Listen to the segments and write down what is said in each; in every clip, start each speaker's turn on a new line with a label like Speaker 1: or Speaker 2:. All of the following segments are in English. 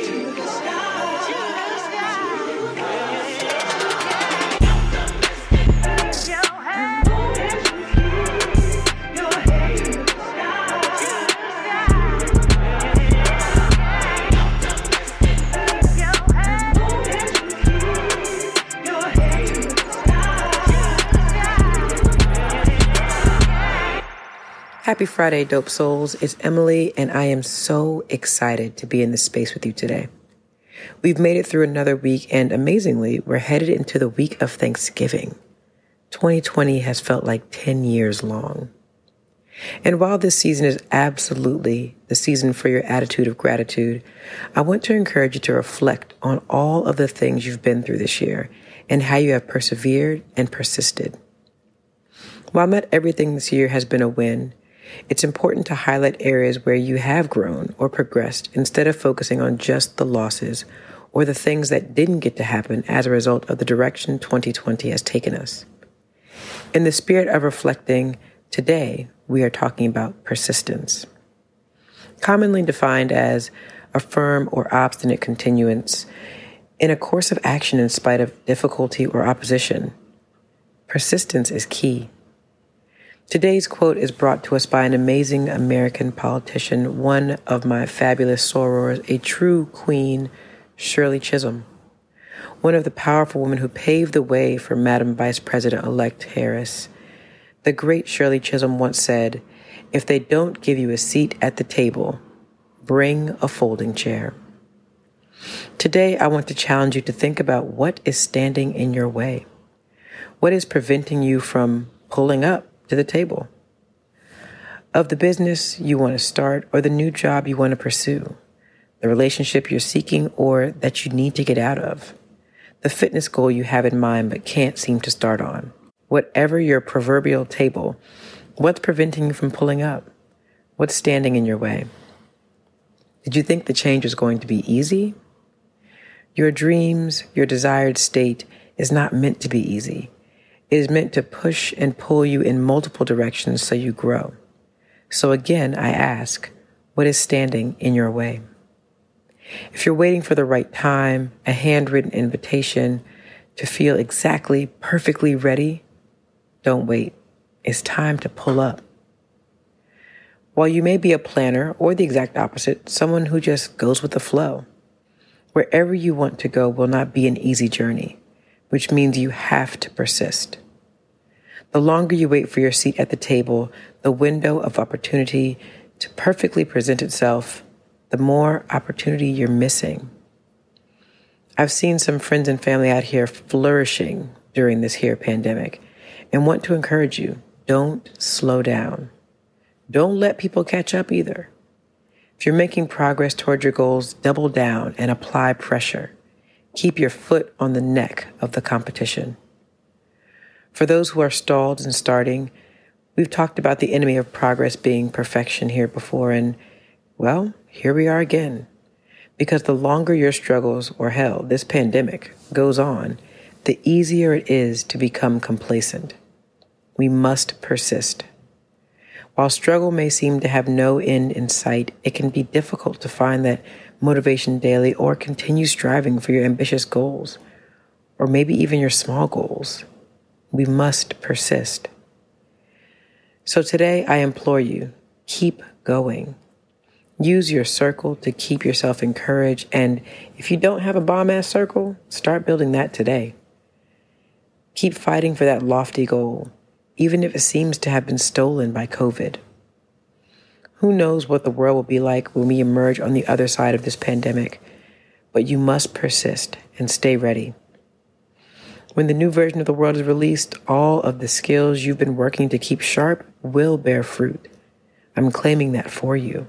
Speaker 1: to the sky. Happy Friday, Dope Souls. It's Emily, and I am so excited to be in this space with you today. We've made it through another week, and amazingly, we're headed into the week of Thanksgiving. 2020 has felt like 10 years long. And while this season is absolutely the season for your attitude of gratitude, I want to encourage you to reflect on all of the things you've been through this year and how you have persevered and persisted. While not everything this year has been a win, it's important to highlight areas where you have grown or progressed instead of focusing on just the losses or the things that didn't get to happen as a result of the direction 2020 has taken us. In the spirit of reflecting, today we are talking about persistence. Commonly defined as a firm or obstinate continuance in a course of action in spite of difficulty or opposition. Persistence is key. Today's quote is brought to us by an amazing American politician, one of my fabulous sorors, a true queen, Shirley Chisholm. One of the powerful women who paved the way for Madam Vice President elect Harris. The great Shirley Chisholm once said, If they don't give you a seat at the table, bring a folding chair. Today, I want to challenge you to think about what is standing in your way. What is preventing you from pulling up? To the table of the business you want to start or the new job you want to pursue, the relationship you're seeking or that you need to get out of, the fitness goal you have in mind but can't seem to start on. Whatever your proverbial table, what's preventing you from pulling up? What's standing in your way? Did you think the change was going to be easy? Your dreams, your desired state is not meant to be easy is meant to push and pull you in multiple directions so you grow. So again, I ask, what is standing in your way? If you're waiting for the right time, a handwritten invitation to feel exactly perfectly ready, don't wait. It's time to pull up. While you may be a planner or the exact opposite, someone who just goes with the flow, wherever you want to go will not be an easy journey, which means you have to persist. The longer you wait for your seat at the table, the window of opportunity to perfectly present itself, the more opportunity you're missing. I've seen some friends and family out here flourishing during this here pandemic and want to encourage you don't slow down. Don't let people catch up either. If you're making progress toward your goals, double down and apply pressure. Keep your foot on the neck of the competition. For those who are stalled and starting, we've talked about the enemy of progress being perfection here before, and well, here we are again. Because the longer your struggles, or hell, this pandemic, goes on, the easier it is to become complacent. We must persist. While struggle may seem to have no end in sight, it can be difficult to find that motivation daily or continue striving for your ambitious goals, or maybe even your small goals. We must persist. So today I implore you keep going. Use your circle to keep yourself encouraged. And if you don't have a bomb ass circle, start building that today. Keep fighting for that lofty goal, even if it seems to have been stolen by COVID. Who knows what the world will be like when we emerge on the other side of this pandemic, but you must persist and stay ready. When the new version of the world is released, all of the skills you've been working to keep sharp will bear fruit. I'm claiming that for you.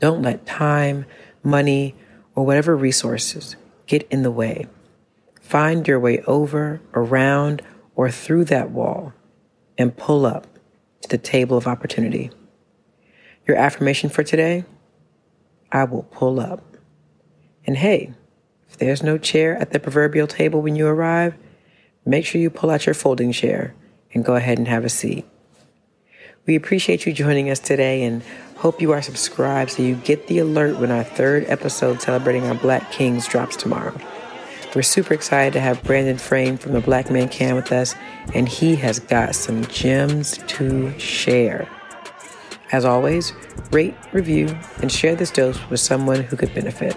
Speaker 1: Don't let time, money, or whatever resources get in the way. Find your way over, around, or through that wall and pull up to the table of opportunity. Your affirmation for today? I will pull up. And hey, if there's no chair at the proverbial table when you arrive, make sure you pull out your folding chair and go ahead and have a seat. We appreciate you joining us today and Hope you are subscribed so you get the alert when our third episode celebrating our Black Kings drops tomorrow. We're super excited to have Brandon Frame from the Black Man Can with us, and he has got some gems to share. As always, rate, review, and share this dose with someone who could benefit.